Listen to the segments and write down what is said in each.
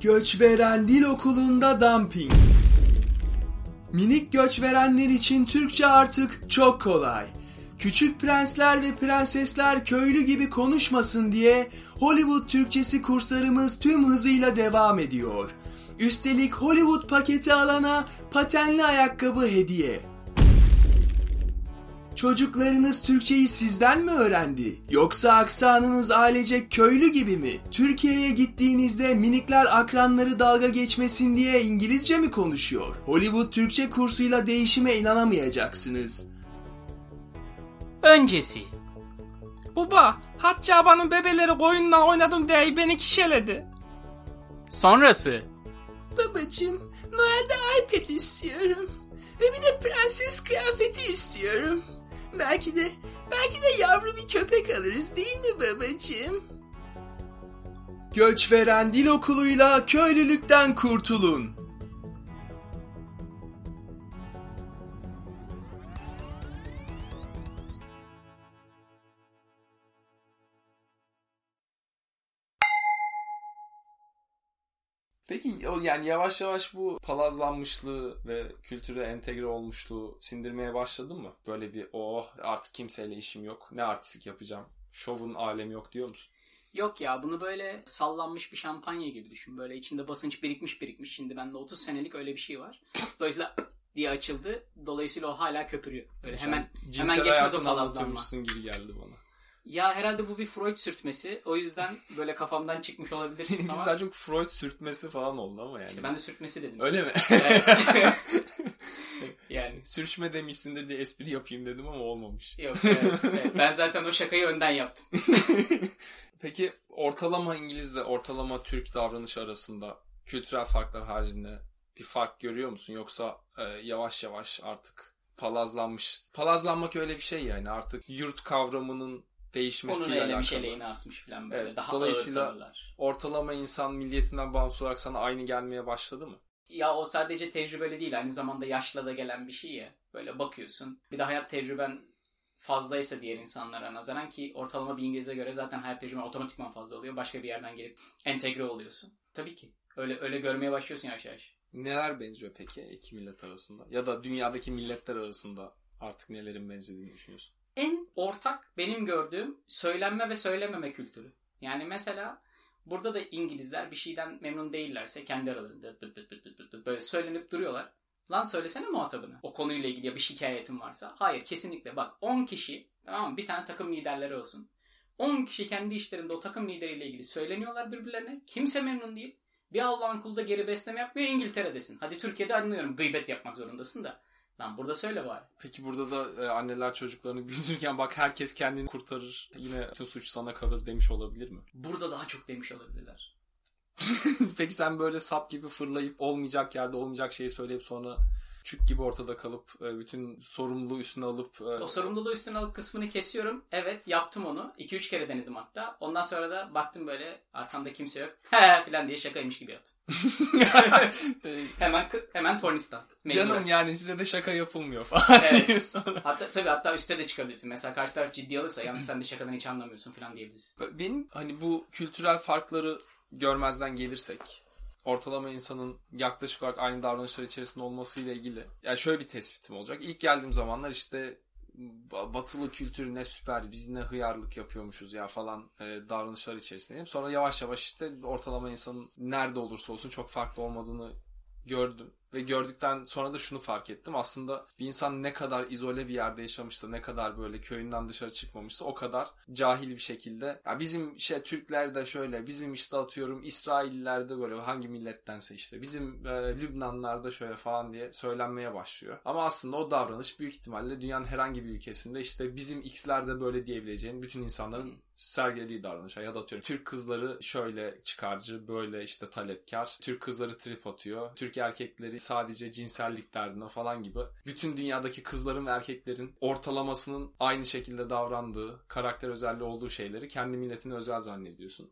Göçveren Dil Okulu'nda dumping. Minik göçverenler için Türkçe artık çok kolay. Küçük prensler ve prensesler köylü gibi konuşmasın diye Hollywood Türkçesi kurslarımız tüm hızıyla devam ediyor. Üstelik Hollywood paketi alana patenli ayakkabı hediye. Çocuklarınız Türkçeyi sizden mi öğrendi? Yoksa aksanınız ailecek köylü gibi mi? Türkiye'ye gittiğinizde minikler akranları dalga geçmesin diye İngilizce mi konuşuyor? Hollywood Türkçe kursuyla değişime inanamayacaksınız. Öncesi. Baba, Haccaban'ın bebeleri koyunla oynadım diye beni kişeledi. Sonrası. Babacım, Noel'de iPad istiyorum. Ve bir de prenses kıyafeti istiyorum. Belki de, belki de yavru bir köpek alırız değil mi babacım? Göçveren Dil Okulu'yla köylülükten kurtulun. O yani yavaş yavaş bu palazlanmışlığı ve kültüre entegre olmuşluğu sindirmeye başladın mı? Böyle bir oh artık kimseyle işim yok. Ne artistik yapacağım. Şovun alemi yok diyor musun? Yok ya bunu böyle sallanmış bir şampanya gibi düşün. Böyle içinde basınç birikmiş birikmiş. Şimdi bende 30 senelik öyle bir şey var. Dolayısıyla diye açıldı. Dolayısıyla o hala köpürüyor. Öyle hemen hemen geçmez o palazlanma. gibi geldi bana. Ya herhalde bu bir Freud sürtmesi. O yüzden böyle kafamdan çıkmış olabilir. Biz ama daha çok Freud sürtmesi falan oldu ama yani. işte ben de sürtmesi dedim. Öyle mi? Evet. yani Sürüşme demişsindir diye espri yapayım dedim ama olmamış. yok evet, evet. Ben zaten o şakayı önden yaptım. Peki ortalama İngilizle ortalama Türk davranış arasında kültürel farklar haricinde bir fark görüyor musun? Yoksa e, yavaş yavaş artık palazlanmış. Palazlanmak öyle bir şey yani artık yurt kavramının değişmesiyle elemiş alakalı. eleğini asmış falan böyle. Evet, Daha dolayısıyla-. Ortalama insan milliyetinden bağımsız olarak sana aynı gelmeye başladı mı? Ya o sadece tecrübeli değil. Aynı zamanda yaşla da gelen bir şey ya. Böyle bakıyorsun. Bir de hayat tecrüben fazlaysa diğer insanlara nazaran ki ortalama bir İngiliz'e göre zaten hayat tecrüben otomatikman fazla oluyor. Başka bir yerden gelip entegre oluyorsun. Tabii ki. Öyle öyle görmeye başlıyorsun yavaş yavaş. Neler benziyor peki iki millet arasında? Ya da dünyadaki milletler arasında artık nelerin benzediğini düşünüyorsun? En ortak benim gördüğüm söylenme ve söylememe kültürü. Yani mesela burada da İngilizler bir şeyden memnun değillerse kendi aralarında böyle söylenip duruyorlar. Lan söylesene muhatabını. O konuyla ilgili ya bir şikayetin varsa. Hayır kesinlikle bak 10 kişi tamam mı? bir tane takım liderleri olsun. 10 kişi kendi işlerinde o takım lideriyle ilgili söyleniyorlar birbirlerine. Kimse memnun değil. Bir Allah'ın kulu da geri besleme yapmıyor İngiltere'desin. Hadi Türkiye'de anlıyorum gıybet yapmak zorundasın da. Lan burada söyle bari. Peki burada da e, anneler çocuklarını büyütürken bak herkes kendini kurtarır yine tüm suç sana kalır demiş olabilir mi? Burada daha çok demiş olabilirler. Peki sen böyle sap gibi fırlayıp olmayacak yerde olmayacak şeyi söyleyip sonra çük gibi ortada kalıp e, bütün sorumluluğu üstüne alıp e, O sorumluluğu üstüne alıp kısmını kesiyorum. Evet yaptım onu. 2-3 kere denedim hatta. Ondan sonra da baktım böyle arkamda kimse yok. He falan diye şakaymış gibi yaptım. Hemen hemen tornistan. Mecburen. canım yani size de şaka yapılmıyor falan Evet. diye sonra. Hatta tabii hatta üste de çıkabilirsin. Mesela karşı taraf ciddi alırsa yalnız sen de şakadan hiç anlamıyorsun falan diyebilirsin. Benim hani bu kültürel farkları görmezden gelirsek ortalama insanın yaklaşık olarak aynı davranışlar içerisinde olmasıyla ilgili yani şöyle bir tespitim olacak. İlk geldiğim zamanlar işte ba- batılı kültür ne süper biz ne hıyarlık yapıyormuşuz ya falan e, davranışlar içerisindeyim. Sonra yavaş yavaş işte ortalama insanın nerede olursa olsun çok farklı olmadığını gördüm. Ve gördükten sonra da şunu fark ettim. Aslında bir insan ne kadar izole bir yerde yaşamışsa, ne kadar böyle köyünden dışarı çıkmamışsa o kadar cahil bir şekilde. Ya bizim şey Türkler de şöyle, bizim işte atıyorum İsrailliler de böyle hangi millettense işte, bizim e, Lübnanlar da şöyle falan diye söylenmeye başlıyor. Ama aslında o davranış büyük ihtimalle dünyanın herhangi bir ülkesinde işte bizim X'ler de böyle diyebileceğin bütün insanların sergilediği davranış. Ya da atıyorum Türk kızları şöyle çıkarcı, böyle işte talepkar. Türk kızları trip atıyor. Türk erkekleri sadece cinsellik derdine falan gibi. Bütün dünyadaki kızların ve erkeklerin ortalamasının aynı şekilde davrandığı, karakter özelliği olduğu şeyleri kendi milletine özel zannediyorsun.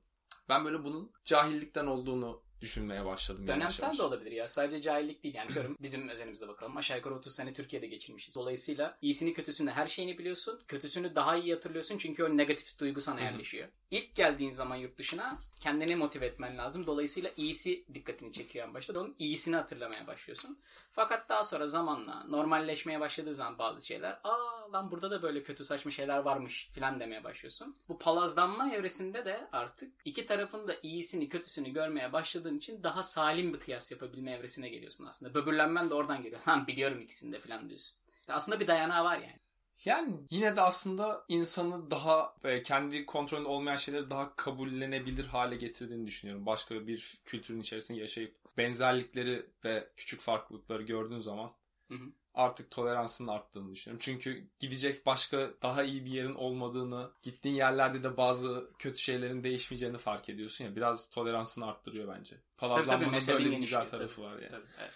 Ben böyle bunun cahillikten olduğunu düşünmeye başladım. Dönemsel yavaş. de olabilir ya. Sadece cahillik değil. Yani diyorum bizim özelimizde bakalım. Aşağı yukarı 30 sene Türkiye'de geçirmişiz. Dolayısıyla iyisini kötüsünü her şeyini biliyorsun. Kötüsünü daha iyi hatırlıyorsun. Çünkü o negatif duygu sana yerleşiyor. İlk geldiğin zaman yurt dışına kendini motive etmen lazım. Dolayısıyla iyisi dikkatini çekiyor en başta. Onun iyisini hatırlamaya başlıyorsun. Fakat daha sonra zamanla normalleşmeye başladığı zaman bazı şeyler aa lan burada da böyle kötü saçma şeyler varmış filan demeye başlıyorsun. Bu palazlanma evresinde de artık iki tarafın da iyisini kötüsünü görmeye başladığın için daha salim bir kıyas yapabilme evresine geliyorsun aslında. Böbürlenmen de oradan geliyor. Lan biliyorum ikisini de filan diyorsun. Aslında bir dayanağı var yani. Yani yine de aslında insanı daha kendi kontrolünde olmayan şeyleri daha kabullenebilir hale getirdiğini düşünüyorum. Başka bir kültürün içerisinde yaşayıp benzerlikleri ve küçük farklılıkları gördüğün zaman Hı hı. Artık toleransının arttığını düşünüyorum. Çünkü gidecek başka daha iyi bir yerin olmadığını, gittiğin yerlerde de bazı kötü şeylerin değişmeyeceğini fark ediyorsun ya. Biraz toleransını arttırıyor bence. Palazlanmanın böyle bir güzel tarafı tabii. var yani. Tabii, evet.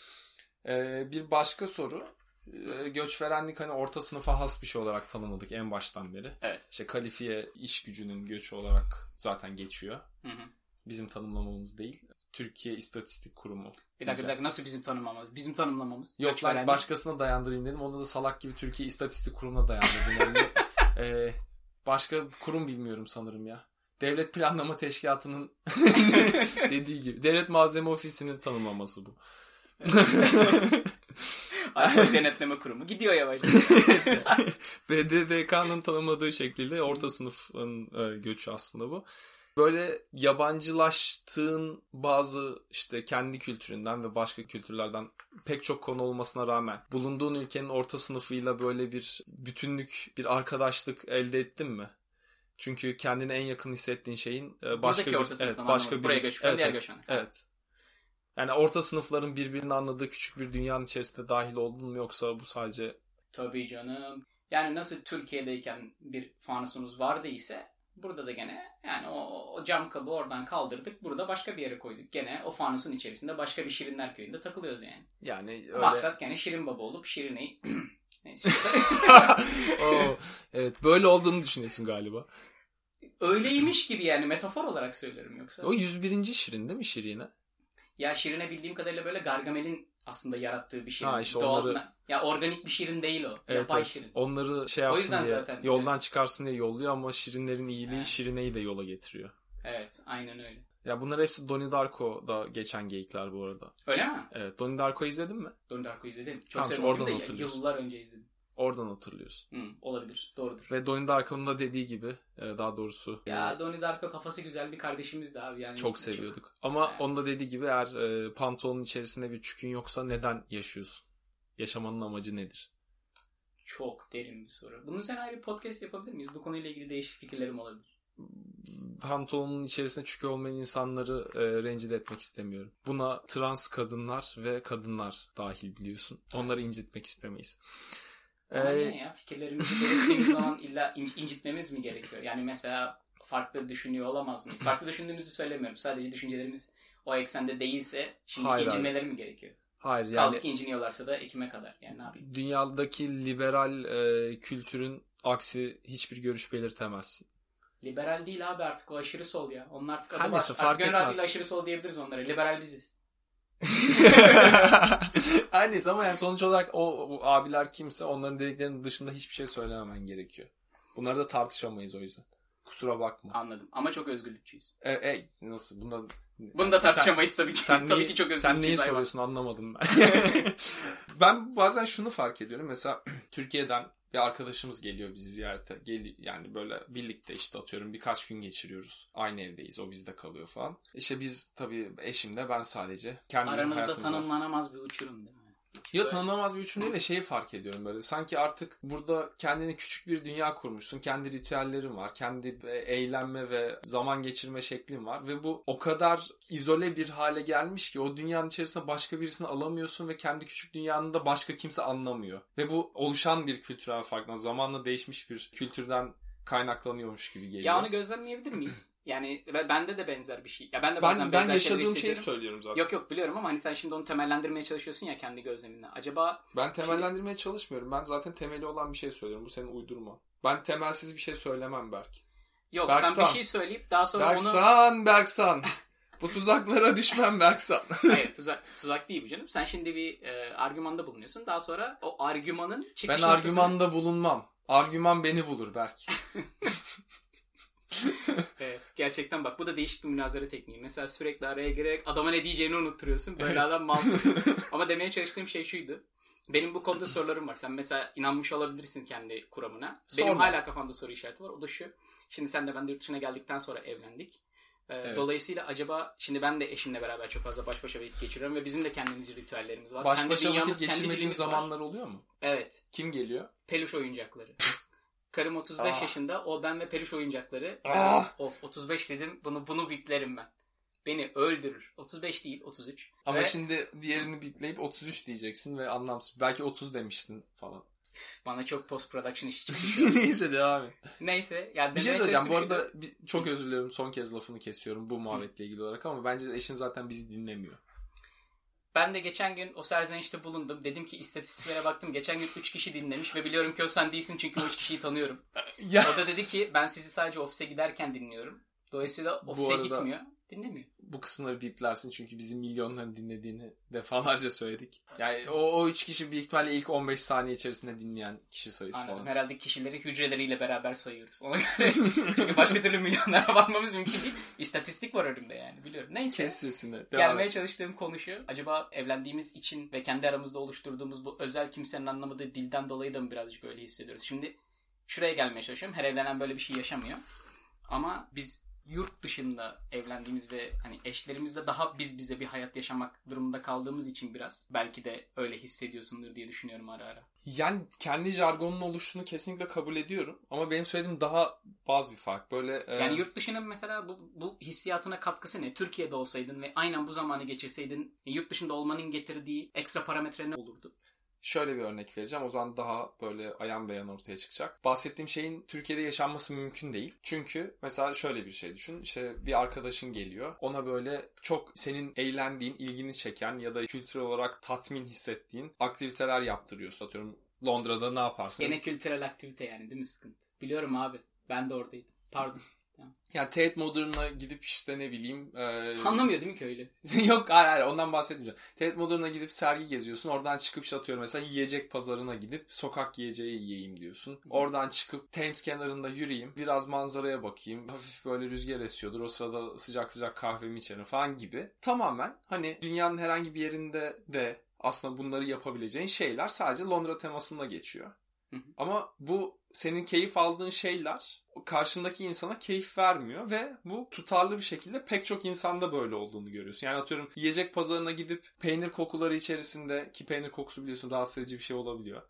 Ee, bir başka soru. Ee, göçverenlik hani orta sınıfa has bir şey olarak tanımladık en baştan beri. Evet. İşte kalifiye iş gücünün göçü olarak zaten geçiyor. Hı hı. Bizim tanımlamamız değil. Türkiye İstatistik Kurumu. Bir dakika bir dakika nasıl bizim tanımlamamız? Bizim tanımlamamız. Yok ben başkasına dayandırayım dedim. Onda da salak gibi Türkiye İstatistik Kurumu'na dayandırdım. Yani, Ee, başka kurum bilmiyorum sanırım ya. Devlet Planlama Teşkilatı'nın dediği gibi. Devlet Malzeme Ofisi'nin tanımlaması bu. Alkol Denetleme Kurumu. Gidiyor yavaş. BDDK'nın tanımladığı şekliyle orta sınıfın e, göçü aslında bu. Böyle yabancılaştığın bazı işte kendi kültüründen ve başka kültürlerden pek çok konu olmasına rağmen bulunduğun ülkenin orta sınıfıyla böyle bir bütünlük, bir arkadaşlık elde ettin mi? Çünkü kendine en yakın hissettiğin şeyin e, başka Buradaki bir orta evet başka bir Buraya göçmen, evet, diğer evet, göçmen. evet. Yani orta sınıfların birbirini anladığı küçük bir dünyanın içerisinde dahil oldun mu yoksa bu sadece Tabii canım. Yani nasıl Türkiye'deyken bir fanusunuz vardı ise burada da gene yani o, o cam kabı oradan kaldırdık. Burada başka bir yere koyduk. Gene o fanusun içerisinde başka bir Şirinler Köyü'nde takılıyoruz yani. yani öyle Maksat gene Şirin Baba olup Şirine'yi Neyse. Oo, evet böyle olduğunu düşünüyorsun galiba. Öyleymiş gibi yani metafor olarak söylerim yoksa. O 101. Şirin değil mi Şirine? Ya Şirine bildiğim kadarıyla böyle Gargamel'in aslında yarattığı bir şirin. Ha, işte Doğal- onları- Ya organik bir şirin değil o. Evet, Yapay evet. şirin. Onları şey yapsın diye, zaten- yoldan çıkarsın diye yolluyor ama Şirinlerin iyiliği Evet. Şirine'yi de yola getiriyor. Evet aynen öyle. Ya bunlar hepsi Donnie Darko'da geçen geyikler bu arada. Öyle mi? Evet, Donnie Darko'yu izledin mi? Donnie Darko izledim. Çok Tamam, Oradan hatırlıyorsun. Yıllar önce izledim. Oradan hatırlıyorsun. Hı, olabilir. Doğrudur. Ve Donnie Darko'nun da dediği gibi, e, daha doğrusu Ya Donnie Darko kafası güzel bir kardeşimizdi abi. Yani çok seviyorduk. Ama Evet. onun da dediği gibi eğer e, pantolonun içerisinde bir çükün yoksa neden yaşıyorsun? Yaşamanın amacı nedir? Çok derin bir soru. Bunun üzerine ayrı podcast yapabilir miyiz? Bu konuyla ilgili değişik fikirlerim olabilir. pantolonun içerisinde çükü olmayan insanları e, rencide etmek istemiyorum. Buna trans kadınlar ve kadınlar dahil biliyorsun. Onları incitmek istemeyiz. Ama Ee, ya? Fikirlerimizi belirttiğimiz zaman illa in- incitmemiz mi gerekiyor? Yani mesela farklı düşünüyor olamaz mıyız? Farklı düşündüğümüzü söylemiyorum. Sadece düşüncelerimiz o eksende değilse şimdi Hayır abi. incinmeleri mi gerekiyor? hayır Kaldı yani ki inciniyorlarsa da ekime kadar. Yani ne yapayım? dünyadaki liberal e, kültürün aksi hiçbir görüş belirtemezsin. Liberal değil abi artık o aşırı sol ya. Onun artık adı Her neyse, Artık fark gönül etmez. aşırı sol diyebiliriz onlara. Liberal biziz. Her neyse ama yani sonuç olarak o, o abiler kimse onların dediklerinin dışında hiçbir şey söylememen gerekiyor. Bunları da tartışamayız o yüzden. Kusura bakma. Anladım. Ama çok özgürlükçüyüz. E, e, nasıl? Bunda, Bunu da Sen- tartışamayız tabii ki. Sen tabii neyi, ki çok sen neyi soruyorsun anlamadım ben. ben bazen şunu fark ediyorum. Mesela Türkiye'den bir arkadaşımız geliyor bizi ziyarete. Gel, yani böyle birlikte işte atıyorum birkaç gün geçiriyoruz. Aynı evdeyiz. O bizde kalıyor falan. İşte biz tabii eşimle ben sadece. Kendi Aranızda tanımlanamaz bir uçurum değil mi? Ya tanınamaz bir üçüm değil de şeyi fark ediyorum böyle. Sanki artık burada kendine küçük bir dünya kurmuşsun. Kendi ritüellerin var. Kendi e, eğlenme ve zaman geçirme şeklin var. Ve bu o kadar izole bir hale gelmiş ki o dünyanın içerisinde başka birisini alamıyorsun ve kendi küçük dünyanı da başka kimse anlamıyor. Ve bu oluşan bir kültürel farkla zamanla değişmiş bir kültürden kaynaklanıyormuş gibi geliyor. Ya onu gözlemleyebilir miyiz? Yani bende de benzer bir şey. Ya ben de bazen ben ben benzer şeyleri yaşadığım şeyi söylüyorum zaten. Yok yok biliyorum ama hani sen şimdi onu temellendirmeye çalışıyorsun ya kendi gözleminle. Acaba Ben temellendirmeye çalışmıyorum. Ben zaten temeli olan bir şey söylüyorum. Bu senin uydurma. Ben temelsiz bir şey söylemem Berk. yok Berksan. sen bir şey söyleyip daha sonra onu Berksan, Berksan. Bu tuzaklara düşmem Berksan. Hayır tuzak, tuzak değil bu canım. Sen şimdi bir e, argümanda bulunuyorsun. Daha sonra o argümanın çıkış ben noktasını- argümanda bulunmam. Argüman beni bulur Berk. Evet, gerçekten bak bu da değişik bir münazara tekniği. Mesela sürekli araya girerek adama ne diyeceğini unutturuyorsun. Böyle Evet. adam mal. Ama demeye çalıştığım şey şuydu. Benim bu konuda sorularım var. Sen mesela inanmış olabilirsin kendi kuramına. Benim Sorma. hala kafamda soru işareti var. O da şu. Şimdi sen de ben de yurt dışına geldikten sonra evlendik. Ee, Evet. Dolayısıyla acaba şimdi ben de eşimle beraber çok fazla baş başa vakit geçiriyorum ve bizim de kendimizce ritüellerimiz var. Baş kendi başa vakit kendi geçirmediğin dilimiz var. zamanlar oluyor mu? Evet. Kim geliyor? Peluş oyuncakları. Karım 35 Ah. yaşında. O ben ve peluş oyuncakları. Ah. Of 35 dedim. Bunu bunu biplerim ben. Beni öldürür. 35 değil 33. Ama Ve şimdi diğerini bipleyip 33 diyeceksin ve anlamsız. Belki 30 demiştin falan. bana çok post production işi çıktı. Neyse devam et. Neyse. Ya Bir şey söyleyeceğim. Bu arada bir- çok özür diliyorum. Son kez lafını kesiyorum bu muhabbetle ilgili olarak ama bence eşin zaten bizi dinlemiyor. Ben de geçen gün o serzenişte bulundum. Dedim ki istatistiklere baktım. Geçen gün 3 kişi dinlemiş ve biliyorum ki o sen değilsin çünkü o 3 kişiyi tanıyorum. Ya O da dedi ki ben sizi sadece ofise giderken dinliyorum. Dolayısıyla ofise arada- gitmiyor. Dinlemiyor. bu kısımları biplersin çünkü bizim milyonların dinlediğini defalarca söyledik. Yani o, o üç kişi büyük ihtimalle ilk 15 saniye içerisinde dinleyen kişi sayısı Anladım. falan. Herhalde kişileri hücreleriyle beraber sayıyoruz. Ona göre çünkü başka türlü milyonlara varmamız mümkün değil. İstatistik var önümde yani biliyorum. Neyse. Kes sesini. Devam Gelmeye et. çalıştığım konu şu. Acaba evlendiğimiz için ve kendi aramızda oluşturduğumuz bu özel kimsenin anlamadığı dilden dolayı da mı birazcık öyle hissediyoruz? Şimdi şuraya gelmeye çalışıyorum. Her evlenen böyle bir şey yaşamıyor. Ama biz yurt dışında evlendiğimiz ve hani eşlerimizle daha biz bize bir hayat yaşamak durumunda kaldığımız için biraz belki de öyle hissediyorsundur diye düşünüyorum ara ara. Yani kendi jargonun oluşunu kesinlikle kabul ediyorum. Ama benim söylediğim daha bazı bir fark. Böyle e, Yani yurt dışının mesela bu, bu hissiyatına katkısı ne? Türkiye'de olsaydın ve aynen bu zamanı geçirseydin yurt dışında olmanın getirdiği ekstra parametre ne olurdu? Şöyle bir örnek vereceğim. O zaman daha böyle ayan beyan ortaya çıkacak. Bahsettiğim şeyin Türkiye'de yaşanması mümkün değil. Çünkü mesela şöyle bir şey düşün. İşte bir arkadaşın geliyor. Ona böyle çok senin eğlendiğin, ilgini çeken ya da kültürel olarak tatmin hissettiğin aktiviteler yaptırıyorsun. Atıyorum Londra'da ne yaparsın? Gene kültürel aktivite yani değil mi sıkıntı? Biliyorum abi. Ben de oradaydım. Pardon. Yani Tate Modern'a gidip işte ne bileyim... e, Anlamıyor değil mi köylü? Yok hayır hayır ondan bahsetmeyeceğim. Tate Modern'a gidip sergi geziyorsun. Oradan çıkıp işte atıyorum mesela yiyecek pazarına gidip sokak yiyeceği yiyeyim diyorsun. Oradan çıkıp Thames kenarında yürüyeyim. Biraz manzaraya bakayım. Hafif böyle rüzgar esiyordur. O sırada sıcak sıcak kahvemi içerim falan gibi. Tamamen hani dünyanın herhangi bir yerinde de aslında bunları yapabileceğin şeyler sadece Londra temasında geçiyor. Hı hı. Ama bu senin keyif aldığın şeyler karşındaki insana keyif vermiyor ve bu tutarlı bir şekilde pek çok insanda böyle olduğunu görüyorsun. Yani atıyorum yiyecek pazarına gidip peynir kokuları içerisinde ki peynir kokusu biliyorsun rahatsız edici bir şey olabiliyor.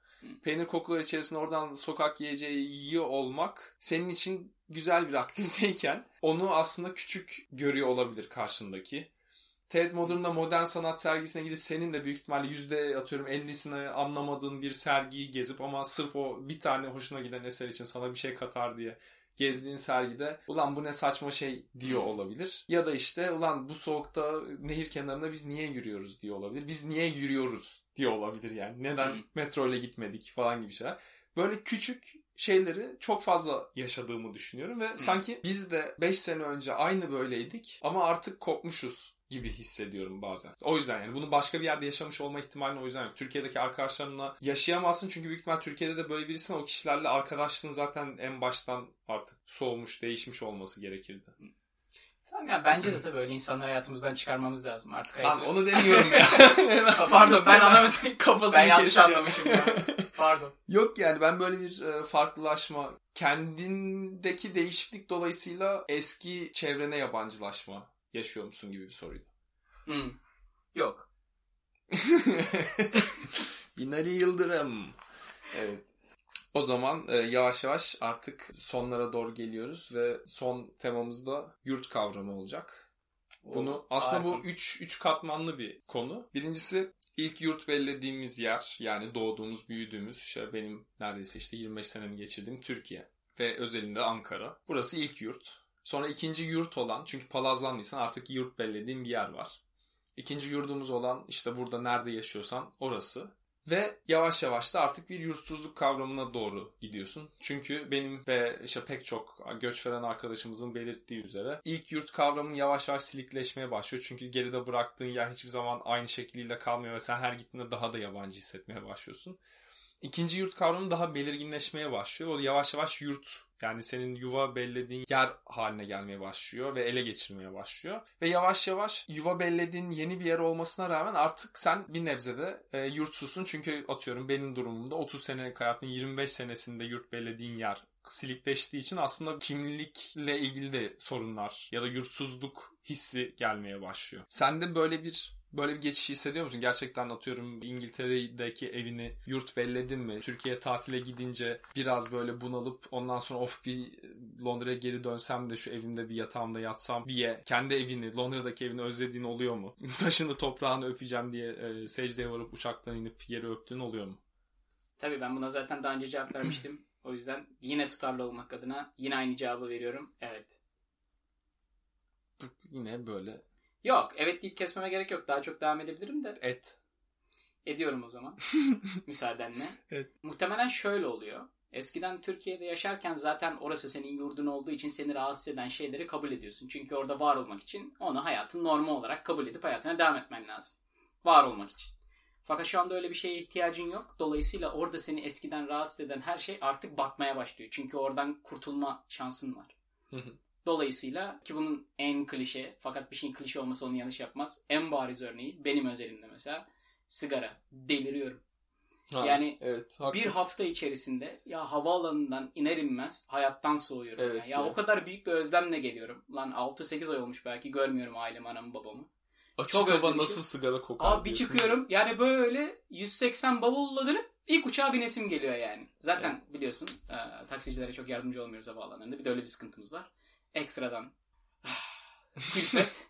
Peynir kokuları içerisinde oradan sokak yiyeceği yiyor olmak senin için güzel bir aktiviteyken onu aslında küçük görüyor olabilir karşındaki. TED Modern'da modern sanat sergisine gidip senin de büyük ihtimalle yüzde atıyorum 50'sini anlamadığın bir sergiyi gezip ama sırf o bir tane hoşuna giden eser için sana bir şey katar diye gezdiğin sergide ulan bu ne saçma şey diyor olabilir. Ya da işte ulan bu soğukta nehir kenarında biz niye yürüyoruz diyor olabilir. Biz niye yürüyoruz diyor olabilir yani. Neden Hmm. metro ile gitmedik falan gibi şeyler. Böyle küçük şeyleri çok fazla yaşadığımı düşünüyorum ve sanki biz de 5 sene önce aynı böyleydik ama artık kopmuşuz gibi hissediyorum bazen. O yüzden yani bunu başka bir yerde yaşamış olma ihtimalini o yüzden yok. Türkiye'deki arkadaşlarınla yaşayamazsın çünkü büyük ihtimal Türkiye'de de böyle birisin o kişilerle arkadaşlığın zaten en baştan artık soğumuş, değişmiş olması gerekirdi. Tamam ya bence de tabii öyle insanları hayatımızdan çıkarmamız lazım artık. Lan onu demiyorum ya. Pardon ben anlamadım. Kafasını ben yanlış anlamışım ya. Pardon. Yok yani ben böyle bir e, farklılaşma, kendindeki değişiklik dolayısıyla eski çevrene yabancılaşma yaşıyor musun gibi bir soruydu. Hmm. Yok. Binali Yıldırım. Evet. O zaman e, yavaş yavaş artık sonlara doğru geliyoruz ve son temamız da yurt kavramı olacak. Bunu aslında bu harika. üç, üç katmanlı bir konu. Birincisi ilk yurt belirlediğimiz yer yani doğduğumuz, büyüdüğümüz işte benim neredeyse işte 25 senemi geçirdiğim Türkiye ve özelinde Ankara. Burası ilk yurt. Sonra ikinci yurt olan çünkü palazlandıysan artık yurt belirlediğin bir yer var. İkinci yurdumuz olan işte burada nerede yaşıyorsan orası. Ve yavaş yavaş da artık bir yurtsuzluk kavramına doğru gidiyorsun. Çünkü benim ve işte pek çok göç veren arkadaşımızın belirttiği üzere ilk yurt kavramının yavaş yavaş silikleşmeye başlıyor. Çünkü geride bıraktığın yer hiçbir zaman aynı şekliyle kalmıyor ve sen her gittiğinde daha da yabancı hissetmeye başlıyorsun. İkinci yurt kavramı daha belirginleşmeye başlıyor. O yavaş yavaş yurt yani senin yuva bellediğin yer haline gelmeye başlıyor ve ele geçirmeye başlıyor. Ve yavaş yavaş yuva bellediğin yeni bir yer olmasına rağmen artık sen bir nebzede e, yurtsuzsun. Çünkü atıyorum benim durumumda 30 senelik hayatın 25 senesinde yurt bellediğin yer silikleştiği için aslında kimlikle ilgili de sorunlar ya da yurtsuzluk hissi gelmeye başlıyor. Sende böyle bir Böyle bir geçiş hissediyor musun? Gerçekten atıyorum İngiltere'deki evini yurt belledin mi? Türkiye tatile gidince biraz böyle bunalıp ondan sonra of bir Londra'ya geri dönsem de şu evimde bir yatağımda yatsam diye kendi evini, Londra'daki evini özlediğin oluyor mu? Taşını toprağını öpeceğim diye e, secdeye varıp uçaktan inip yeri öptüğün oluyor mu? Tabii ben buna zaten daha önce cevap vermiştim. O yüzden yine tutarlı olmak adına yine aynı cevabı veriyorum. Evet. Yine böyle Yok evet deyip kesmeme gerek yok. Daha çok devam edebilirim de. et. Ediyorum o zaman. Müsaadenle. Evet. Muhtemelen şöyle oluyor. Eskiden Türkiye'de yaşarken zaten orası senin yurdun olduğu için seni rahatsız eden şeyleri kabul ediyorsun. Çünkü orada var olmak için onu hayatın normu olarak kabul edip hayatına devam etmen lazım. Var olmak için. Fakat şu anda öyle bir şeye ihtiyacın yok. Dolayısıyla orada seni eskiden rahatsız eden her şey artık batmaya başlıyor. Çünkü oradan kurtulma şansın var. Dolayısıyla ki bunun en klişe fakat bir şeyin klişe olması onu yanlış yapmaz. En bariz örneği benim özelimde mesela sigara. Deliriyorum. Ha, Yani evet, bir hafta içerisinde ya havaalanından iner inmez hayattan soğuyorum. Evet ya. ya ya. o kadar büyük bir özlemle geliyorum. Lan 6-8 ay olmuş belki görmüyorum ailemi, anamı, babamı. Açık çok hava özlemişim. nasıl sigara kokar Abi bir diyorsun. çıkıyorum yani böyle 180 bavulla dönüp ilk uçağa binesim geliyor yani. Zaten biliyorsun e, taksicilere çok yardımcı olmuyoruz havaalanlarında. Bir de öyle bir sıkıntımız var. Ekstradan külfet.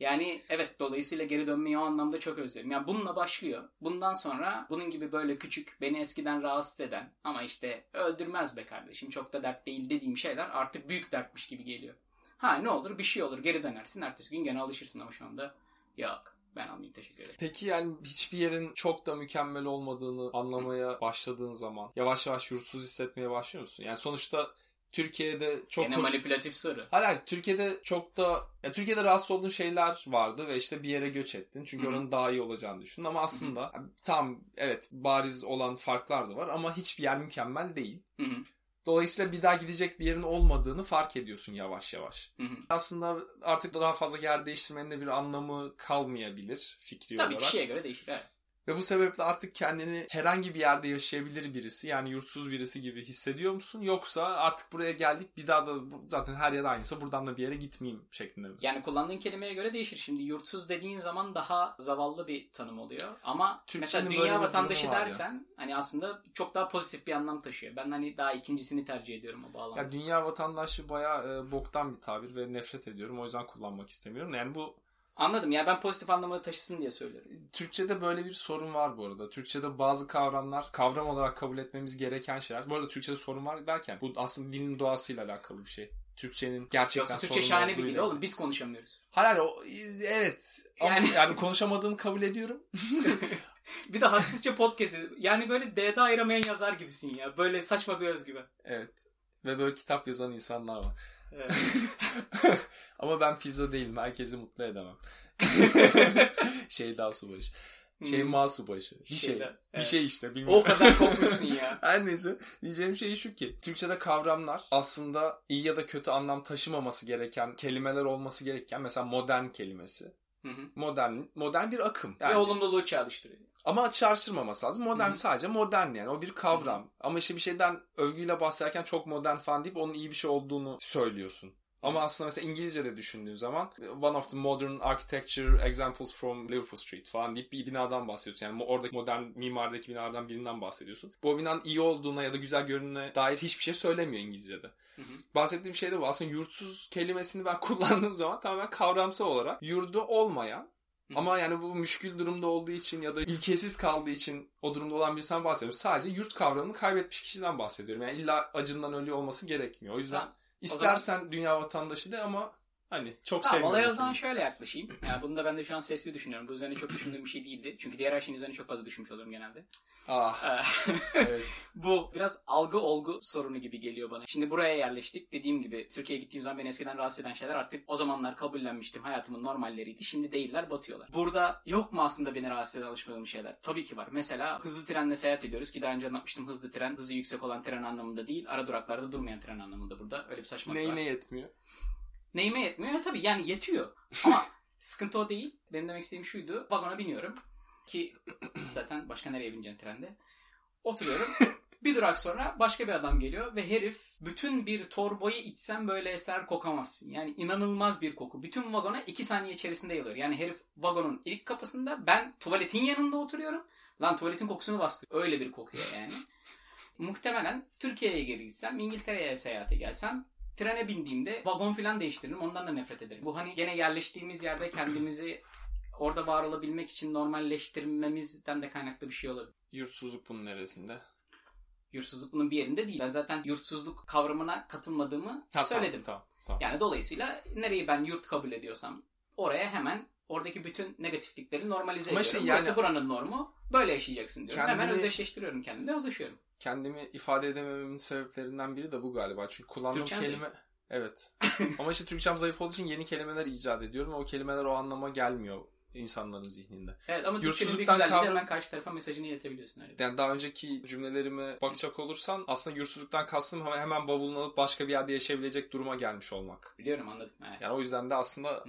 Yani evet dolayısıyla geri dönmeyi o anlamda çok özlerim. Yani bununla başlıyor. Bundan sonra bunun gibi böyle küçük beni eskiden rahatsız eden ama işte öldürmez be kardeşim çok da dert değil dediğim şeyler artık büyük dertmiş gibi geliyor. Ha ne olur bir şey olur geri dönersin ertesi gün gene alışırsın ama şu anda yok ben almayayım teşekkür ederim. Peki yani hiçbir yerin çok da mükemmel olmadığını anlamaya başladığın zaman yavaş yavaş yurtsuz hissetmeye başlıyor musun? Yani sonuçta Türkiye'de çok Gene hoş... manipülatif soru. Hayır, hayır Türkiye'de çok da ya Türkiye'de rahatsız olduğun şeyler vardı ve işte bir yere göç ettin. Çünkü Hı hı. oranın daha iyi olacağını düşündün ama aslında yani tam evet bariz olan farklar da var ama hiçbir yer mükemmel değil. Hı Dolayısıyla bir daha gidecek bir yerin olmadığını fark ediyorsun yavaş yavaş. hı hı. Aslında artık daha fazla yer değiştirmenin de bir anlamı kalmayabilir fikri Tabii olarak. kişiye göre değişir. Evet. Ve bu sebeple artık kendini herhangi bir yerde yaşayabilir birisi yani yurtsuz birisi gibi hissediyor musun? Yoksa artık buraya geldik bir daha da zaten her yer aynısı buradan da bir yere gitmeyeyim şeklinde mi? Yani kullandığın kelimeye göre değişir. Şimdi yurtsuz dediğin zaman daha zavallı bir tanım oluyor. Ama Türkçenin mesela dünya vatandaşı var ya. dersen hani aslında çok daha pozitif bir anlam taşıyor. Ben hani daha ikincisini tercih ediyorum o bağlamda. Ya dünya vatandaşı bayağı e, boktan bir tabir ve nefret ediyorum. O yüzden kullanmak istemiyorum. Yani bu Anladım ya ben pozitif anlamını taşısın diye söylüyorum. Türkçe'de böyle bir sorun var bu arada. Türkçe'de bazı kavramlar kavram olarak kabul etmemiz gereken şeyler. Bu arada Türkçe'de sorun var derken bu aslında dilin doğasıyla alakalı bir şey. Türkçenin gerçekten Yoksa Türkçe şahane bir dil oğlum biz konuşamıyoruz. Hayır hayır o, evet. Ama Yani- yani... konuşamadığımı kabul ediyorum. Bir de haksızca podcast'i yani böyle D'de ayıramayan yazar gibisin ya. Böyle saçma bir özgüven. Evet. Ve böyle kitap yazan insanlar var. Evet. Ama ben pizza değilim. Herkesi mutlu edemem. şey daha subaşı. Şey Hmm. subaşı. Bir şey. Şeyda, Bir evet. şey işte. Bilmiyorum. o kadar kopmuşsun ya. Her neyse diyeceğim şey şu ki Türkçe'de kavramlar aslında iyi ya da kötü anlam taşımaması gereken kelimeler olması gerekirken mesela modern kelimesi. Hı hı. Modern modern bir akım. Ve Yani. olumluluğu çağrıştırıyor. Ama çağrıştırmaması lazım. Modern Hı. sadece modern yani. O bir kavram. Ama işte bir şeyden övgüyle bahsederken çok modern falan deyip onun iyi bir şey olduğunu söylüyorsun. Ama aslında mesela İngilizce'de düşündüğün zaman one of the modern architecture examples from Liverpool Street falan deyip bir binadan bahsediyorsun. Yani oradaki modern mimardaki binalardan birinden bahsediyorsun. Bu binanın iyi olduğuna ya da güzel görününe dair hiçbir şey söylemiyor İngilizce'de. Hı hı. Bahsettiğim şey de bu. Aslında yurtsuz kelimesini ben kullandığım zaman tamamen kavramsal olarak yurdu olmayan Hı. ama yani bu müşkül durumda olduğu için ya da ilkesiz kaldığı için o durumda olan birisinden bahsediyorum. Sadece yurt kavramını kaybetmiş kişiden bahsediyorum. Yani illa acından ölüyor olması gerekmiyor. O yüzden Tamam. istersen dünya vatandaşı de ama Hani çok Tamam, sevmiyorum. olaya o zaman şöyle yaklaşayım. Yani bunu da ben de şu an sesli düşünüyorum. Bu üzerine çok düşündüğüm bir şey değildi. Çünkü diğer her şeyin üzerine çok fazla düşünmüş oluyorum genelde. Ah Ee, evet. Bu biraz algı olgu sorunu gibi geliyor bana. Şimdi buraya yerleştik. Dediğim gibi Türkiye'ye gittiğim zaman beni eskiden rahatsız eden şeyler artık o zamanlar kabullenmiştim. Hayatımın normalleriydi. Şimdi değiller batıyorlar. Burada yok mu aslında beni rahatsız eden alışmadığım şeyler? Tabii ki var. Mesela hızlı trenle seyahat ediyoruz ki daha önce anlatmıştım. Hızlı tren hızı yüksek olan tren anlamında değil. Ara duraklarda durmayan tren anlamında burada. Öyle bir saçmalık var. Neyine yetmiyor? Neyime yetmiyor? Ya tabii yani yetiyor. Ama sıkıntı o değil. Benim demek istediğim şuydu. Vagona biniyorum. Ki zaten başka nereye bineceksin trende? Oturuyorum. bir durak sonra başka bir adam geliyor ve herif bütün bir torbayı içsen böyle eser kokamazsın. Yani inanılmaz bir koku. Bütün vagona iki saniye içerisinde yayılıyor. Yani herif vagonun ilk kapısında ben tuvaletin yanında oturuyorum. Lan tuvaletin kokusunu bastı. Öyle bir kokuyor yani. Muhtemelen Türkiye'ye geri gitsem, İngiltere'ye seyahate gelsem trene bindiğimde vagon falan değiştiririm. Ondan da nefret ederim. Bu hani gene yerleştiğimiz yerde kendimizi orada var olabilmek için normalleştirmemizden de kaynaklı bir şey olabilir. Yurtsuzluk bunun neresinde? Yurtsuzluk bunun bir yerinde değil. Ben zaten yurtsuzluk kavramına katılmadığımı Ha, söyledim. Tamam, tamam, tamam. Yani dolayısıyla nereyi ben yurt kabul ediyorsam oraya hemen oradaki bütün negatiflikleri normalize Ama ediyorum. şey yani- Burası buranın normu. Böyle yaşayacaksın diyorum. Hemen Kendini- özdeşleştiriyorum kendimle. Özdeşiyorum. Kendimi ifade edemememin sebeplerinden biri de bu galiba. Çünkü kullandığım Türkçen kelime... Evet. Ama işte Türkçem zayıf olduğu için yeni kelimeler icat ediyorum o kelimeler o anlama gelmiyor insanların zihninde. Evet ama Türkçenin kavram- hemen karşı tarafa mesajını iletebiliyorsun. Öyle. Yani daha önceki cümlelerime bakacak olursan aslında yurtsuzluktan kastım hemen, hemen bavulunu alıp başka bir yerde yaşayabilecek duruma gelmiş olmak. Biliyorum anladım. Evet. Yani o yüzden de aslında Hı.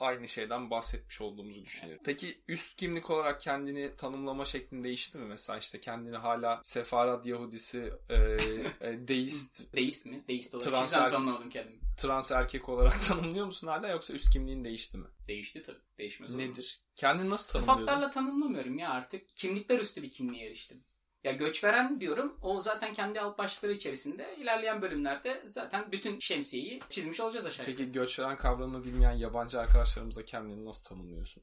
Aynı şeyden bahsetmiş olduğumuzu düşünüyorum. Peki üst kimlik olarak kendini tanımlama şeklin değişti mi? Mesela işte kendini hala sefarat Yahudisi, e, e, deist, Deist mi? Deist olarak Trans erkek- tanımlamadım kendimi. trans erkek olarak tanımlıyor musun hala yoksa üst kimliğin değişti mi? Değişti tabii. Değişmez olur? Nedir? Kendini nasıl tanımlıyordun? Sıfatlarla tanımlamıyorum ya artık. Kimlikler üstü bir kimliğe eriştim. Ya göçveren diyorum. O zaten kendi alt başlıkları içerisinde ilerleyen bölümlerde zaten bütün şemsiyeyi çizmiş olacağız aşağıya. Peki göçveren kavramını bilmeyen yabancı arkadaşlarımıza kendini nasıl tanımlıyorsun?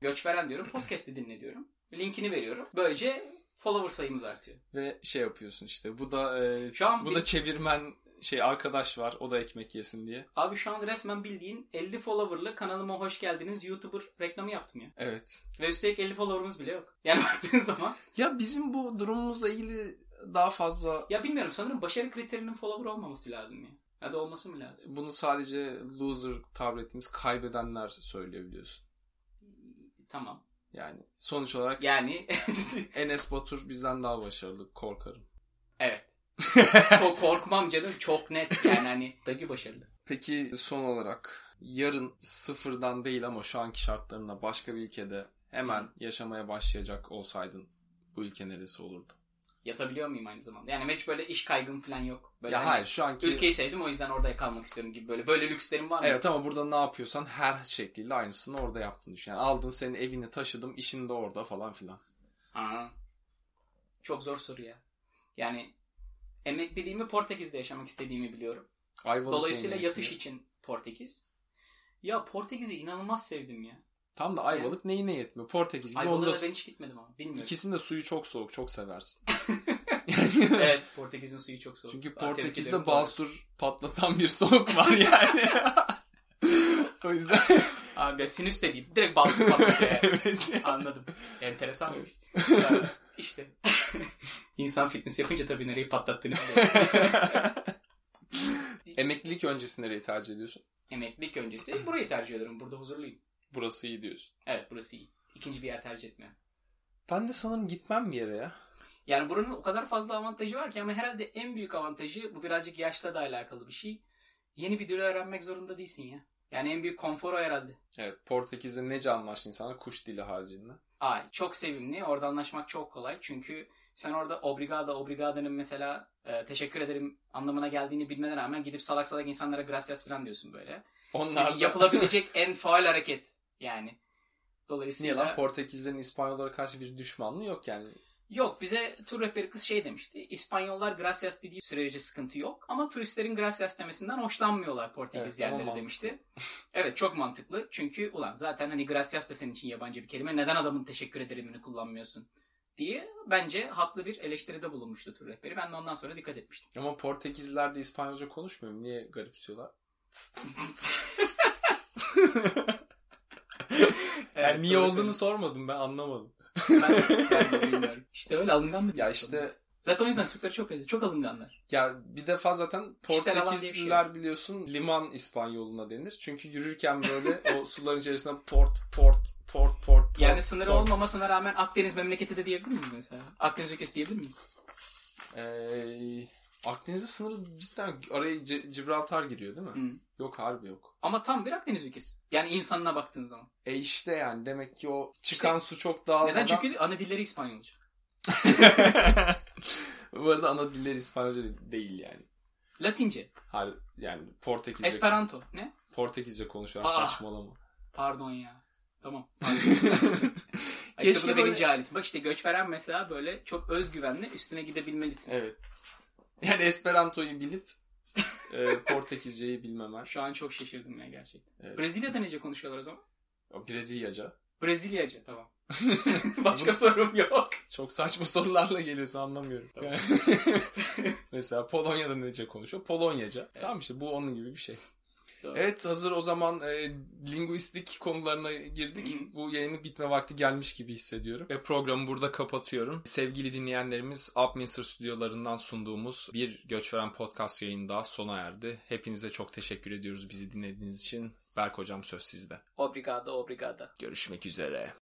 Göçveren diyorum. Podcast'i dinle diyorum. Linkini veriyorum. Böylece follower sayımız artıyor. Ve şey yapıyorsun işte bu da e, Şu an bu bir- da çevirmen şey arkadaş var o da ekmek yesin diye. Abi şu an resmen bildiğin 50 follower'lı kanalıma hoş geldiniz YouTuber reklamı yaptım ya. Evet. Ve üstelik 50 follower'ımız bile yok. Yani baktığın zaman Ya bizim bu durumumuzla ilgili daha fazla ya bilmiyorum sanırım başarı kriterinin follower olmaması lazım ya. Ya da olması mı lazım? bunu sadece loser tabir ettiğimiz kaybedenler söyleyebiliyorsun. Tamam. Yani sonuç olarak Yani Enes Batur bizden daha başarılı korkarım. evet. Çok korkmam canım çok net yani hani dagi başarılı. Peki son olarak yarın sıfırdan değil ama şu anki şartlarında başka bir ülkede hemen yaşamaya başlayacak olsaydın bu ülke neresi olurdu? Yatabiliyor muyum aynı zamanda? Yani hiç böyle iş kaygım falan yok. Böyle ya hani hayır şu anki Ülkeyi sevdim o yüzden orada kalmak istiyorum gibi böyle böyle lükslerim var mı? Evet ama burada ne yapıyorsan her şekliyle aynısını orada yaptın düşün. Yani aldın senin evini taşıdım işin de orada falan filan. Aa, çok zor soru ya. Yani emekliliğimi Portekiz'de yaşamak istediğimi biliyorum. Ayvalık Dolayısıyla yatış için Portekiz. Ya Portekiz'i inanılmaz sevdim ya. Tam da Ayvalık neyine yetmiyor? Portekiz gibi Ayvalık'a onda ben hiç gitmedim ama bilmiyorum. ikisinin de suyu çok soğuk çok seversin. evet Portekiz'in suyu çok soğuk. Çünkü Portekiz'de basur patlatan bir soğuk var yani. o yüzden Abi sinüs de değil. Direkt bazı patlatıyor. yani. evet. Anladım. Enteresanmış. İşte insan fitness yapınca tabii nereyi patlattığını. Emeklilik öncesi nereyi tercih ediyorsun? Emeklilik öncesi burayı tercih ederim. Burada huzurluyum. Burası iyi diyorsun. Evet burası iyi. İkinci bir yer tercih etmiyorum. Ben de sanırım gitmem bir yere ya. Yani buranın o kadar fazla avantajı var ki ama herhalde en büyük avantajı bu birazcık yaşla da alakalı bir şey. Yeni bir dil öğrenmek zorunda değilsin ya. Yani en büyük konfor o herhalde. Evet Portekiz'de nece anlaştı insanlar kuş dili haricinde. Ay çok sevimli. Orada anlaşmak çok kolay. Çünkü sen orada obrigada, obrigada'nın mesela e, teşekkür ederim anlamına geldiğini bilmene rağmen gidip salak salak insanlara gracias falan diyorsun böyle. Onlar da... Yapılabilecek en faal hareket yani. Niye Dolayısıyla lan Portekizlerin İspanyollara karşı bir düşmanlığı yok yani. Yok bize tur rehberi kız şey demişti. İspanyollar gracias dediği sürece sıkıntı yok ama turistlerin gracias demesinden hoşlanmıyorlar Portekiz Evet, yerleri demişti. evet çok mantıklı. Çünkü ulan zaten hani gracias da senin için yabancı bir kelime. Neden adamın teşekkür ederimini kullanmıyorsun? diye bence haklı bir eleştiride bulunmuştu tur rehberi. Ben de ondan sonra dikkat etmiştim. Ama Portekizliler de İspanyolca konuşmuyor mu? Niye garipsiyorlar? yani niye doğru olduğunu sormadım ben anlamadım. Ben, ben de bilmiyorum. İşte öyle alıngan bir Ya işte Zaten o yüzden Türkler çok benziyor. Çok alınganlar. ya bir defa zaten şey Portekizliler biliyorsun liman İspanyoluna denir. Çünkü yürürken böyle o suların içerisinde port port port port port. Yani sınırı port. olmamasına rağmen Akdeniz memleketi de diyebilir miyiz mesela? Akdeniz ülkesi diyebilir miyiz? Ee, Akdeniz'e sınırı cidden araya C- Gibraltar giriyor değil mi? Hı. Yok harbi yok. Ama tam bir Akdeniz ülkesi. Yani insanına baktığın zaman. E işte yani demek ki o çıkan su çok dağılmadan. Neden? Çünkü ana dilleri İspanyolca. Bu arada ana dilleri İspanyolca değil yani. Latince. Har yani Portekizce. Esperanto. Ne? Portekizce konuşuyorlar Aa. saçmalama. Pardon ya. Tamam. Pardon. Keşke işte bu da benim böyle- cehaletim. Bak işte göç veren mesela böyle çok özgüvenli üstüne gidebilmelisin. Evet. Yani Esperanto'yu bilip e, Portekizceyi bilmemen. Şu an çok şaşırdım ya gerçekten. Evet. Brezilya'da nece konuşuyorlar o zaman? Brezilyaca. Brezilyaca tamam. Başka sorum yok. Çok saçma sorularla geliyorsun anlamıyorum. Yani- Mesela Polonya'da nece konuşuyor? Polonyaca. Tamam işte bu onun gibi bir şey. Evet hazır o zaman e, linguistik konularına girdik. Bu yayının bitme vakti gelmiş gibi hissediyorum. Ve programı burada kapatıyorum. Sevgili dinleyenlerimiz Upminster stüdyolarından sunduğumuz bir Göçveren Podcast yayını daha sona erdi. Hepinize çok teşekkür ediyoruz bizi dinlediğiniz için. Berk Hocam söz sizde. Obrigado, obrigado. Görüşmek üzere.